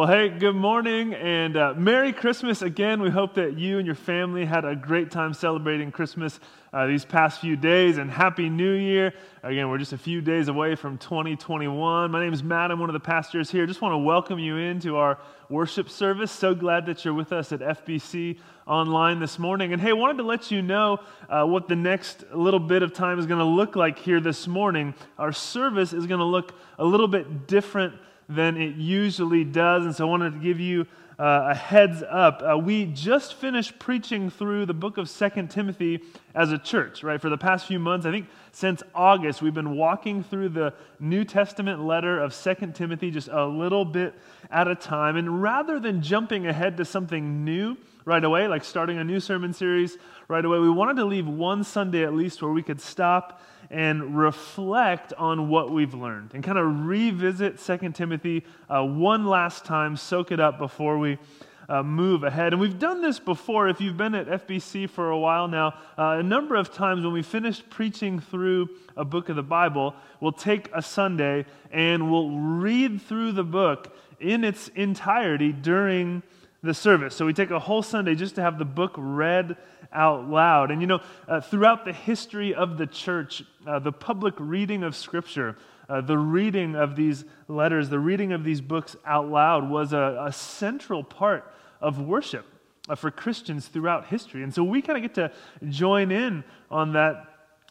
Well, hey, good morning and uh, Merry Christmas again. We hope that you and your family had a great time celebrating Christmas uh, these past few days and Happy New Year. Again, we're just a few days away from 2021. My name is Matt. I'm one of the pastors here. Just want to welcome you into our worship service. So glad that you're with us at FBC online this morning. And hey, wanted to let you know uh, what the next little bit of time is going to look like here this morning. Our service is going to look a little bit different than it usually does. And so I wanted to give you uh, a heads up. Uh, we just finished preaching through the book of Second Timothy as a church, right? For the past few months, I think since August, we've been walking through the New Testament letter of Second Timothy just a little bit at a time. And rather than jumping ahead to something new right away, like starting a new sermon series right away, we wanted to leave one Sunday at least where we could stop and reflect on what we've learned and kind of revisit 2 Timothy uh, one last time, soak it up before we uh, move ahead. And we've done this before. If you've been at FBC for a while now, uh, a number of times when we finished preaching through a book of the Bible, we'll take a Sunday and we'll read through the book in its entirety during the service. So we take a whole Sunday just to have the book read out loud. And you know, uh, throughout the history of the church, uh, the public reading of Scripture, uh, the reading of these letters, the reading of these books out loud was a, a central part of worship uh, for Christians throughout history. And so we kind of get to join in on that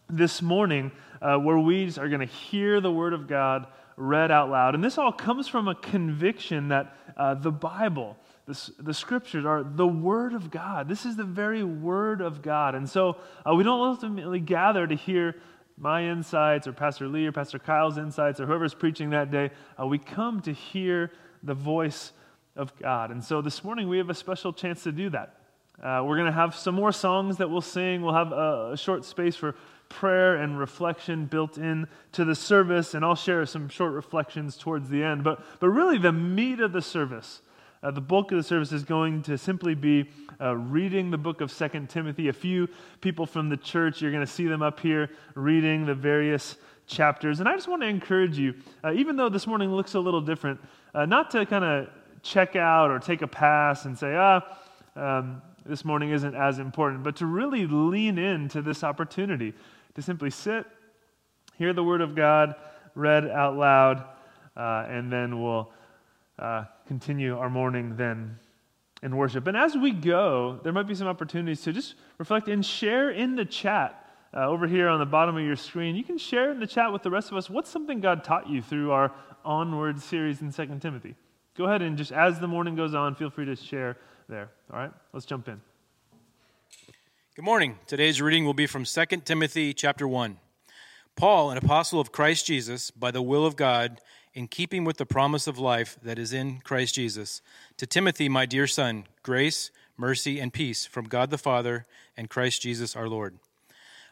this morning, uh, where we are going to hear the Word of God read out loud. And this all comes from a conviction that uh, the Bible, the, the scriptures are the Word of God. This is the very Word of God. And so uh, we don't ultimately gather to hear my insights or Pastor Lee or Pastor Kyle's insights or whoever's preaching that day. Uh, we come to hear the voice of God. And so this morning we have a special chance to do that. Uh, we're going to have some more songs that we'll sing. We'll have a, a short space for prayer and reflection built in to the service, and I'll share some short reflections towards the end. But, but really, the meat of the service uh, the bulk of the service is going to simply be uh, reading the book of Second Timothy. A few people from the church, you're going to see them up here reading the various chapters. And I just want to encourage you, uh, even though this morning looks a little different, uh, not to kind of check out or take a pass and say, ah, um, this morning isn't as important, but to really lean into this opportunity to simply sit, hear the word of God read out loud, uh, and then we'll uh, continue our morning then in worship. And as we go, there might be some opportunities to just reflect and share in the chat. Uh, over here on the bottom of your screen, you can share in the chat with the rest of us what's something God taught you through our Onward series in 2 Timothy. Go ahead and just as the morning goes on, feel free to share there. All right, let's jump in. Good morning. Today's reading will be from 2 Timothy chapter 1. Paul, an apostle of Christ Jesus, by the will of God, in keeping with the promise of life that is in Christ Jesus. To Timothy, my dear son, grace, mercy, and peace from God the Father and Christ Jesus our Lord.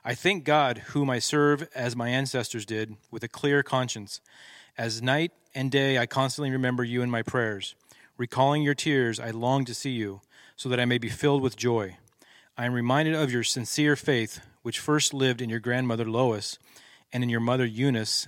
I thank God, whom I serve as my ancestors did, with a clear conscience. As night and day I constantly remember you in my prayers. Recalling your tears, I long to see you, so that I may be filled with joy. I am reminded of your sincere faith, which first lived in your grandmother Lois and in your mother Eunice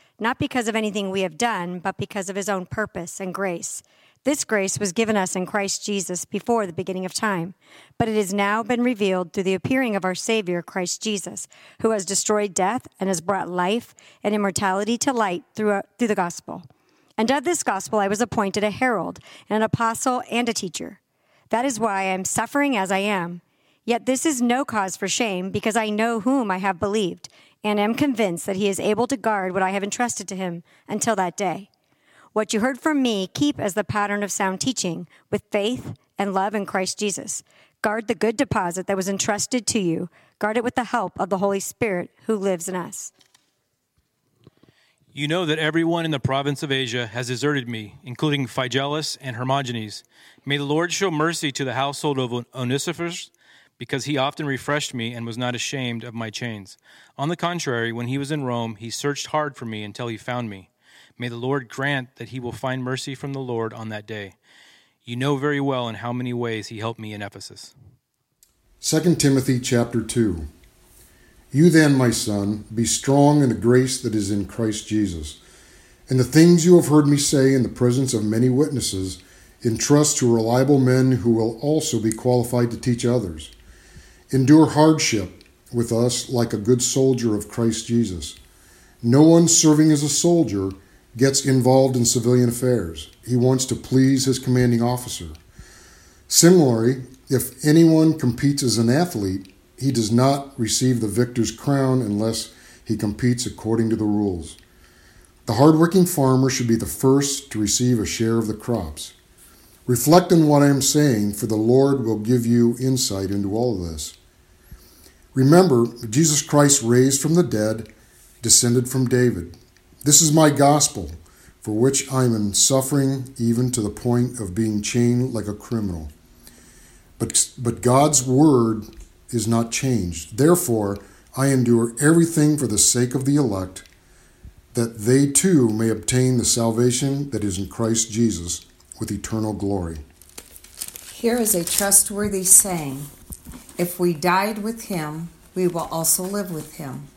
not because of anything we have done, but because of his own purpose and grace. This grace was given us in Christ Jesus before the beginning of time, but it has now been revealed through the appearing of our Savior, Christ Jesus, who has destroyed death and has brought life and immortality to light through, uh, through the gospel. And of this gospel I was appointed a herald, an apostle, and a teacher. That is why I am suffering as I am. Yet this is no cause for shame, because I know whom I have believed and am convinced that he is able to guard what I have entrusted to him until that day. What you heard from me, keep as the pattern of sound teaching, with faith and love in Christ Jesus. Guard the good deposit that was entrusted to you. Guard it with the help of the Holy Spirit who lives in us. You know that everyone in the province of Asia has deserted me, including Phygellus and Hermogenes. May the Lord show mercy to the household of Onesiphorus, because he often refreshed me and was not ashamed of my chains. On the contrary, when he was in Rome, he searched hard for me until he found me. May the Lord grant that he will find mercy from the Lord on that day. You know very well in how many ways he helped me in Ephesus. 2 Timothy chapter 2. You then, my son, be strong in the grace that is in Christ Jesus. And the things you have heard me say in the presence of many witnesses, entrust to reliable men who will also be qualified to teach others. Endure hardship with us like a good soldier of Christ Jesus. No one serving as a soldier gets involved in civilian affairs. He wants to please his commanding officer. Similarly, if anyone competes as an athlete, he does not receive the victor's crown unless he competes according to the rules. The hardworking farmer should be the first to receive a share of the crops. Reflect on what I am saying, for the Lord will give you insight into all of this. Remember, Jesus Christ raised from the dead, descended from David. This is my gospel, for which I am in suffering even to the point of being chained like a criminal. But, but God's word is not changed. Therefore, I endure everything for the sake of the elect, that they too may obtain the salvation that is in Christ Jesus with eternal glory. Here is a trustworthy saying If we died with him, we will also live with him.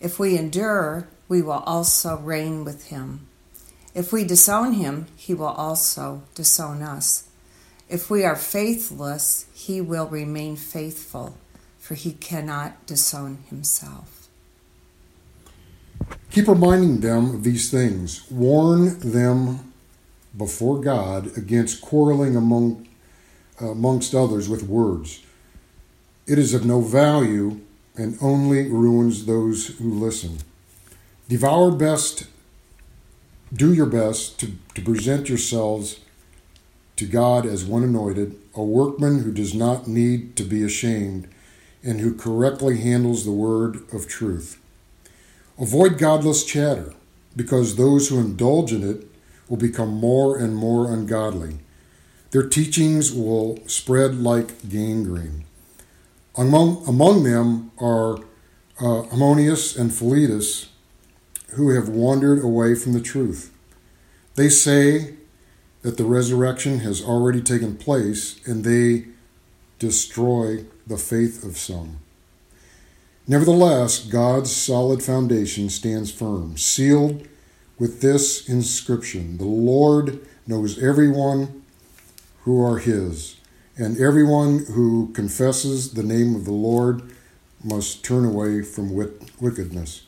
If we endure, we will also reign with him. If we disown him, he will also disown us. If we are faithless, he will remain faithful, for he cannot disown himself. Keep reminding them of these things. Warn them before God against quarreling among, uh, amongst others with words. It is of no value and only ruins those who listen. Devour best, do your best to, to present yourselves to God as one anointed, a workman who does not need to be ashamed, and who correctly handles the word of truth. Avoid godless chatter, because those who indulge in it will become more and more ungodly. Their teachings will spread like gangrene. Among, among them are uh, Hymenaeus and Philetus, who have wandered away from the truth. They say that the resurrection has already taken place and they destroy the faith of some. Nevertheless, God's solid foundation stands firm, sealed with this inscription The Lord knows everyone who are his, and everyone who confesses the name of the Lord must turn away from wickedness.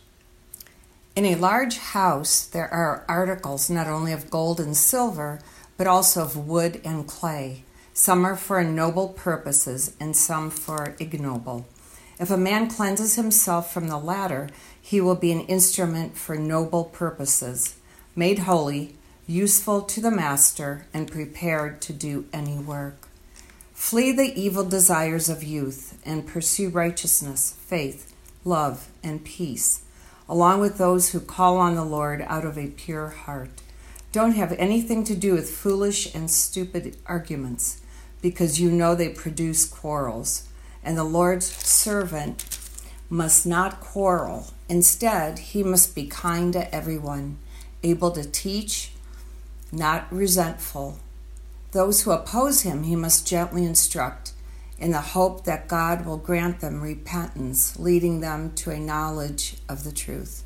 In a large house, there are articles not only of gold and silver but also of wood and clay. Some are for noble purposes, and some for ignoble. If a man cleanses himself from the latter, he will be an instrument for noble purposes, made holy, useful to the master, and prepared to do any work. Flee the evil desires of youth and pursue righteousness, faith, love, and peace, along with those who call on the Lord out of a pure heart. Don't have anything to do with foolish and stupid arguments, because you know they produce quarrels. And the Lord's servant must not quarrel. Instead, he must be kind to everyone, able to teach, not resentful. Those who oppose him, he must gently instruct, in the hope that God will grant them repentance, leading them to a knowledge of the truth,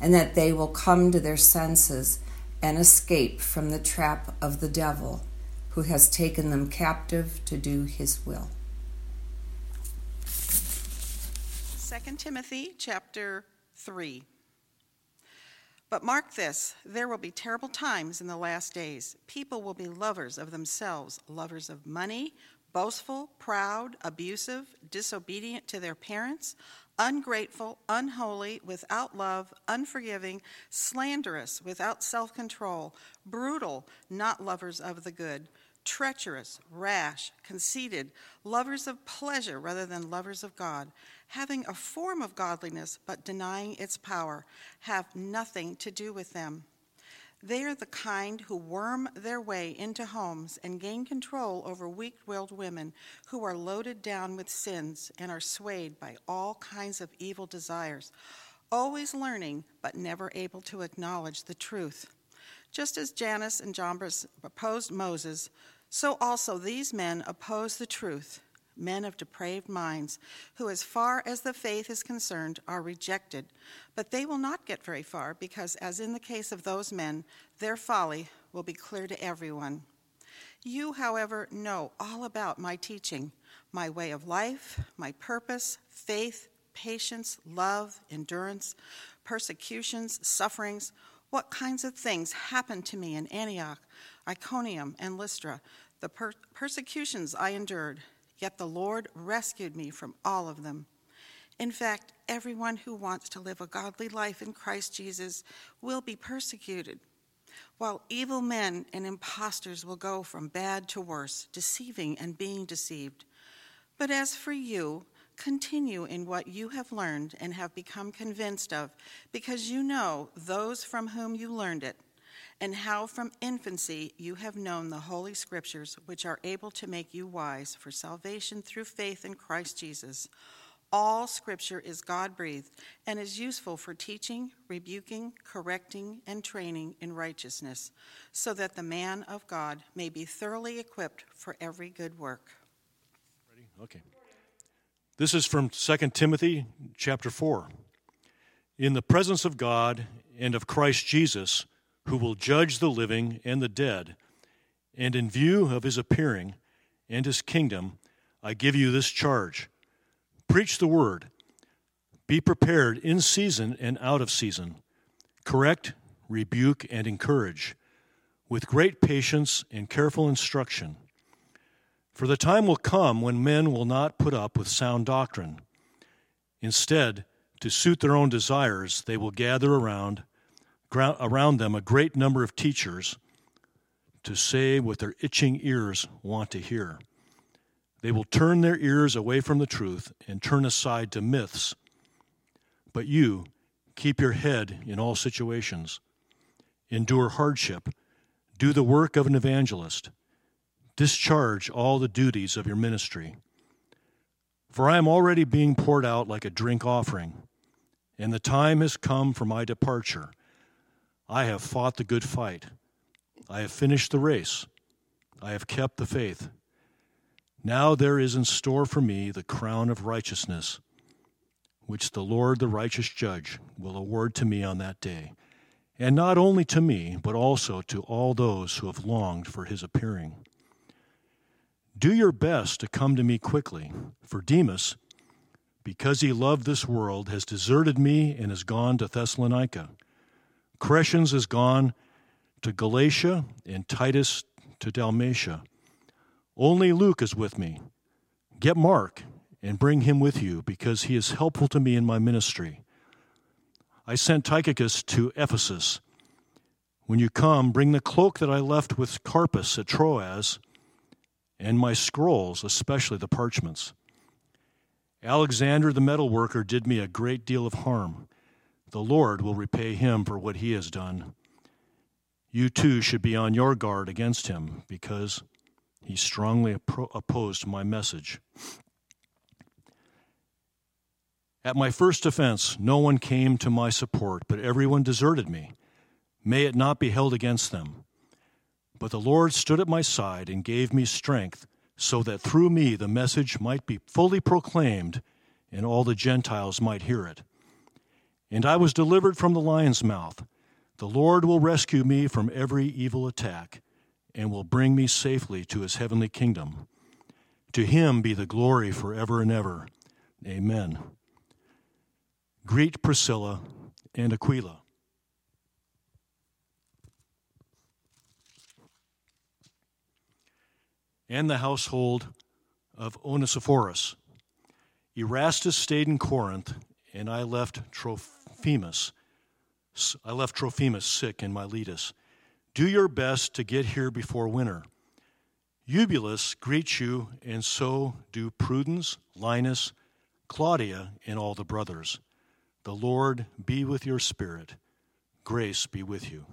and that they will come to their senses and escape from the trap of the devil who has taken them captive to do his will. 2 Timothy chapter 3. But mark this there will be terrible times in the last days. People will be lovers of themselves, lovers of money, boastful, proud, abusive, disobedient to their parents ungrateful, unholy, without love, unforgiving, slanderous, without self control, brutal, not lovers of the good, treacherous, rash, conceited, lovers of pleasure rather than lovers of God, having a form of godliness but denying its power, have nothing to do with them. They are the kind who worm their way into homes and gain control over weak willed women who are loaded down with sins and are swayed by all kinds of evil desires, always learning but never able to acknowledge the truth. Just as Jannes and Jambres opposed Moses, so also these men oppose the truth, men of depraved minds, who, as far as the faith is concerned, are rejected. But they will not get very far, because, as in the case of those men, their folly will be clear to everyone. You, however, know all about my teaching, my way of life, my purpose, faith, patience, love, endurance, persecutions, sufferings, what kinds of things happened to me in Antioch, Iconium, and Lystra the per- persecutions I endured, yet the Lord rescued me from all of them. In fact, everyone who wants to live a godly life in Christ Jesus will be persecuted, while evil men and impostors will go from bad to worse, deceiving and being deceived. But as for you, continue in what you have learned and have become convinced of, because you know those from whom you learned it and how from infancy you have known the Holy Scriptures, which are able to make you wise for salvation through faith in Christ Jesus. All Scripture is God breathed and is useful for teaching, rebuking, correcting, and training in righteousness, so that the man of God may be thoroughly equipped for every good work. Ready? Okay. This is from 2 Timothy chapter 4. In the presence of God and of Christ Jesus, who will judge the living and the dead. And in view of his appearing and his kingdom, I give you this charge preach the word, be prepared in season and out of season, correct, rebuke, and encourage, with great patience and careful instruction. For the time will come when men will not put up with sound doctrine. Instead, to suit their own desires, they will gather around around them a great number of teachers to say what their itching ears want to hear. They will turn their ears away from the truth and turn aside to myths. But you, keep your head in all situations. Endure hardship. Do the work of an evangelist. Discharge all the duties of your ministry. For I am already being poured out like a drink offering, and the time has come for my departure. I have fought the good fight. I have finished the race. I have kept the faith. Now there is in store for me the crown of righteousness, which the Lord, the righteous judge, will award to me on that day, and not only to me, but also to all those who have longed for his appearing. Do your best to come to me quickly, for Demas, because he loved this world, has deserted me and has gone to Thessalonica. Crescens is gone to Galatia and Titus to Dalmatia. Only Luke is with me. Get Mark and bring him with you because he is helpful to me in my ministry. I sent Tychicus to Ephesus. When you come, bring the cloak that I left with Carpus at Troas and my scrolls, especially the parchments. Alexander the metalworker did me a great deal of harm. The Lord will repay him for what he has done. You too should be on your guard against him because he strongly opposed my message. At my first offense, no one came to my support, but everyone deserted me. May it not be held against them. But the Lord stood at my side and gave me strength, so that through me the message might be fully proclaimed and all the Gentiles might hear it and I was delivered from the lion's mouth. The Lord will rescue me from every evil attack and will bring me safely to his heavenly kingdom. To him be the glory forever and ever. Amen. Greet Priscilla and Aquila. And the household of Onesiphorus. Erastus stayed in Corinth, and I left Trophimus. I left Trophimus sick in Miletus. Do your best to get here before winter. Eubulus greets you, and so do Pudens, Linus, Claudia, and all the brothers. The Lord be with your spirit. Grace be with you.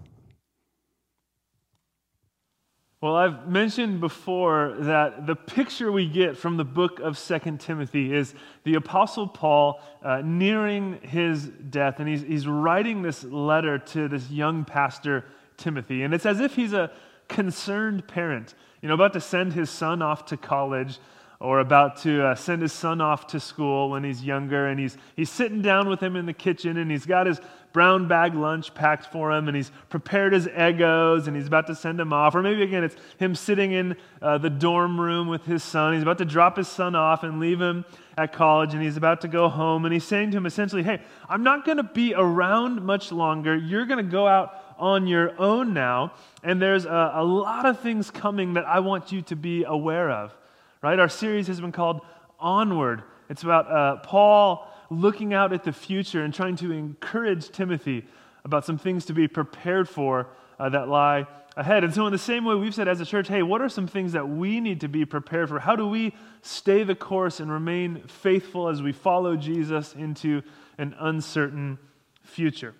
Well, I've mentioned before that the picture we get from the book of Second Timothy is the Apostle Paul uh, nearing his death, and he's, he's writing this letter to this young pastor, Timothy. And it's as if he's a concerned parent, you know, about to send his son off to college or about to uh, send his son off to school when he's younger. And he's, he's sitting down with him in the kitchen and he's got his brown bag lunch packed for him and he's prepared his egos, and he's about to send him off. Or maybe again, it's him sitting in uh, the dorm room with his son. He's about to drop his son off and leave him at college and he's about to go home. And he's saying to him essentially, Hey, I'm not going to be around much longer. You're going to go out on your own now. And there's a, a lot of things coming that I want you to be aware of right? Our series has been called Onward. It's about uh, Paul looking out at the future and trying to encourage Timothy about some things to be prepared for uh, that lie ahead. And so, in the same way, we've said as a church, hey, what are some things that we need to be prepared for? How do we stay the course and remain faithful as we follow Jesus into an uncertain future?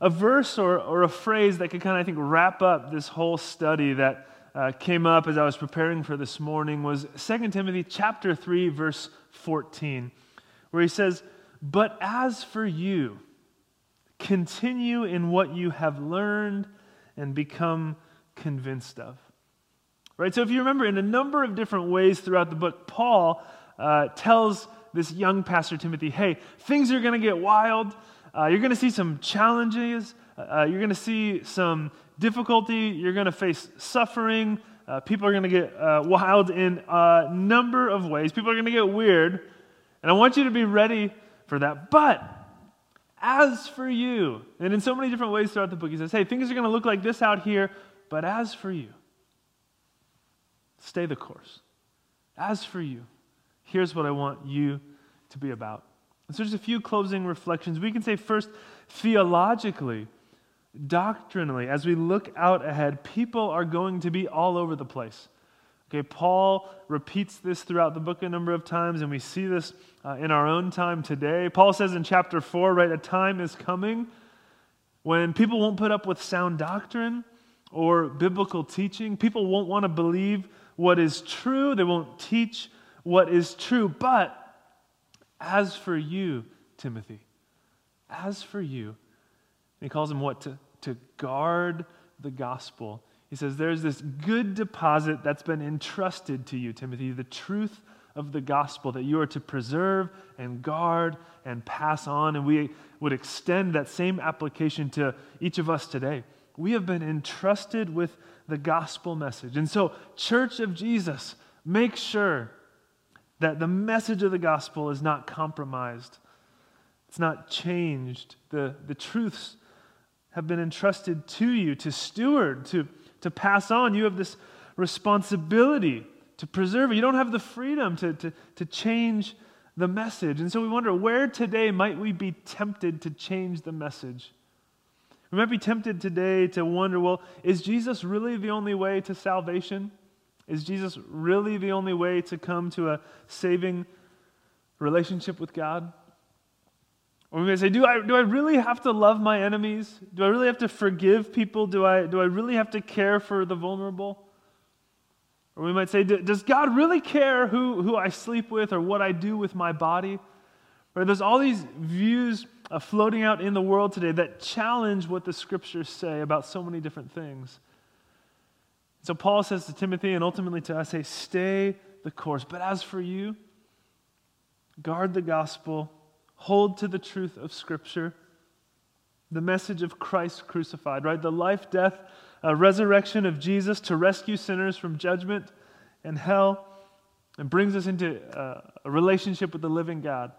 A verse or, or a phrase that could kind of, I think, wrap up this whole study that uh, came up as I was preparing for this morning was 2 Timothy chapter 3 verse 14 where he says, "But as for you, continue in what you have learned and become convinced of." Right? So if you remember in a number of different ways throughout the book Paul uh, tells this young pastor Timothy, "Hey, things are going to get wild. Uh, you're going to see some challenges. Uh, you're going to see some difficulty, you're going to face suffering. Uh, people are going to get uh, wild in a number of ways. People are going to get weird. And I want you to be ready for that. But as for you, and in so many different ways throughout the book, he says, hey, things are going to look like this out here, but as for you, stay the course. As for you, here's what I want you to be about. And so, just a few closing reflections. We can say, first, theologically, doctrinally, as we look out ahead, people are going to be all over the place. Okay, Paul repeats this throughout the book a number of times, and we see this uh, in our own time today. Paul says in chapter 4, right, a time is coming when people won't put up with sound doctrine or biblical teaching. People won't want to believe what is true, they won't teach what is true. But as for you, Timothy, as for you, he calls him what? To, to guard the gospel. He says, There's this good deposit that's been entrusted to you, Timothy, the truth of the gospel that you are to preserve and guard and pass on. And we would extend that same application to each of us today. We have been entrusted with the gospel message. And so, Church of Jesus, make sure that the message of the gospel is not compromised, it's not changed. The, the truths have been entrusted to you to steward, to, to pass on. You have this responsibility to preserve it. You don't have the freedom to, to, to change the message. And so we wonder where today might we be tempted to change the message? We might be tempted today to wonder well, is Jesus really the only way to salvation? Is Jesus really the only way to come to a saving relationship with God? Or we may say, do I, do I really have to love my enemies? Do I really have to forgive people? Do I, do I really have to care for the vulnerable? Or we might say, does God really care who, who I sleep with or what I do with my body? Or there's all these views uh, floating out in the world today that challenge what the scriptures say about so many different things. So Paul says to Timothy and ultimately to us, say, stay the course. But as for you, guard the gospel hold to the truth of Scripture, the message of Christ crucified, right? The life, death, uh, resurrection of Jesus to rescue sinners from judgment and hell and brings us into uh, a relationship with the living God.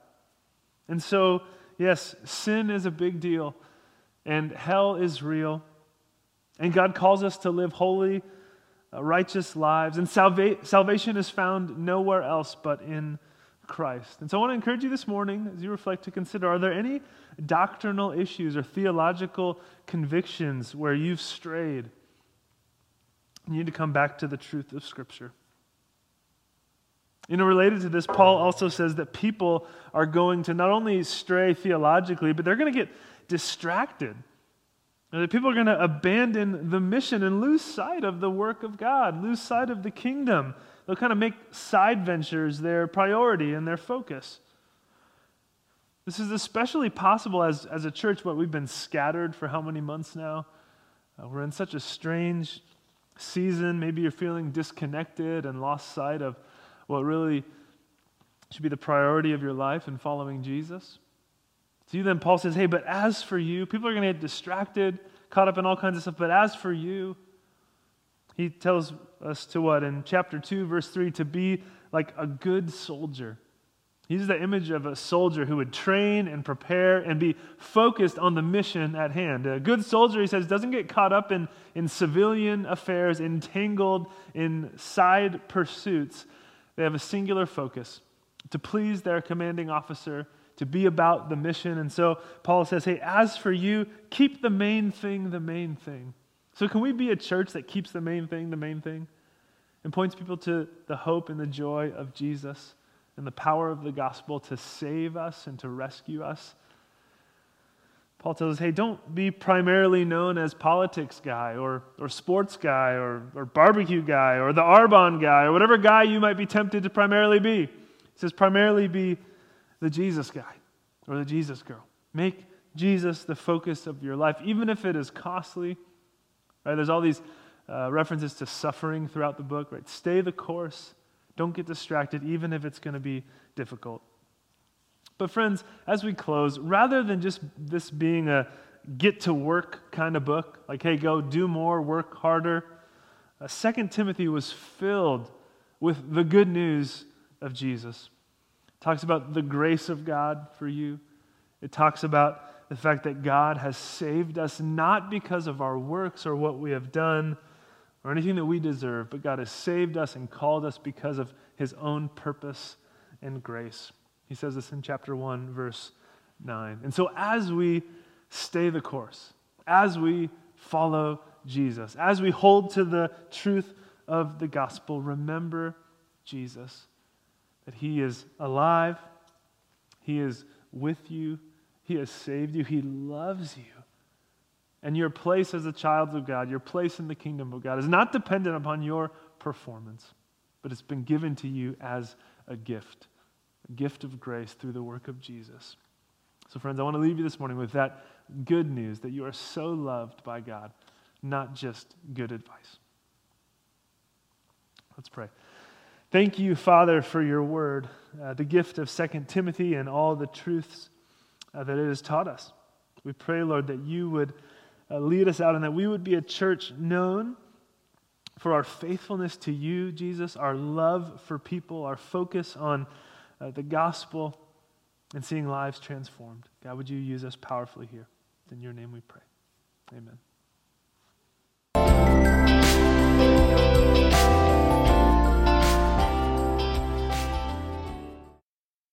And so, yes, sin is a big deal, and hell is real. And God calls us to live holy, uh, righteous lives. And salva- salvation is found nowhere else but in Christ. And so I want to encourage you this morning as you reflect to consider are there any doctrinal issues or theological convictions where you've strayed? You need to come back to the truth of Scripture. You know, related to this, Paul also says that people are going to not only stray theologically, but they're going to get distracted. And that people are going to abandon the mission and lose sight of the work of God, lose sight of the kingdom. They'll kind of make side ventures their priority and their focus. This is especially possible as, as a church, what we've been scattered for how many months now? Uh, we're in such a strange season. Maybe you're feeling disconnected and lost sight of what really should be the priority of your life in following Jesus. To you then, Paul says, hey, but as for you, people are going to get distracted, caught up in all kinds of stuff, but as for you, he tells us to what? In chapter 2, verse 3, to be like a good soldier. He uses the image of a soldier who would train and prepare and be focused on the mission at hand. A good soldier, he says, doesn't get caught up in, in civilian affairs, entangled in side pursuits. They have a singular focus to please their commanding officer, to be about the mission. And so Paul says, hey, as for you, keep the main thing the main thing. So, can we be a church that keeps the main thing the main thing and points people to the hope and the joy of Jesus? and the power of the gospel to save us and to rescue us. Paul tells us, hey, don't be primarily known as politics guy or, or sports guy or, or barbecue guy or the Arbonne guy or whatever guy you might be tempted to primarily be. He says, primarily be the Jesus guy or the Jesus girl. Make Jesus the focus of your life, even if it is costly. Right? There's all these uh, references to suffering throughout the book. Right? Stay the course. Don't get distracted, even if it's going to be difficult. But, friends, as we close, rather than just this being a get to work kind of book, like, hey, go do more, work harder, uh, 2 Timothy was filled with the good news of Jesus. It talks about the grace of God for you. It talks about the fact that God has saved us not because of our works or what we have done or anything that we deserve, but God has saved us and called us because of his own purpose and grace. He says this in chapter 1, verse 9. And so, as we stay the course, as we follow Jesus, as we hold to the truth of the gospel, remember Jesus, that he is alive, he is with you, he has saved you, he loves you. And your place as a child of God, your place in the kingdom of God, is not dependent upon your performance, but it's been given to you as a gift, a gift of grace through the work of Jesus. So, friends, I want to leave you this morning with that good news that you are so loved by God, not just good advice. Let's pray. Thank you, Father, for your word, uh, the gift of Second Timothy and all the truths uh, that it has taught us. We pray, Lord, that you would uh, lead us out and that we would be a church known for our faithfulness to you, Jesus, our love for people, our focus on uh, the gospel, and seeing lives transformed. God, would you use us powerfully here? In your name we pray. Amen.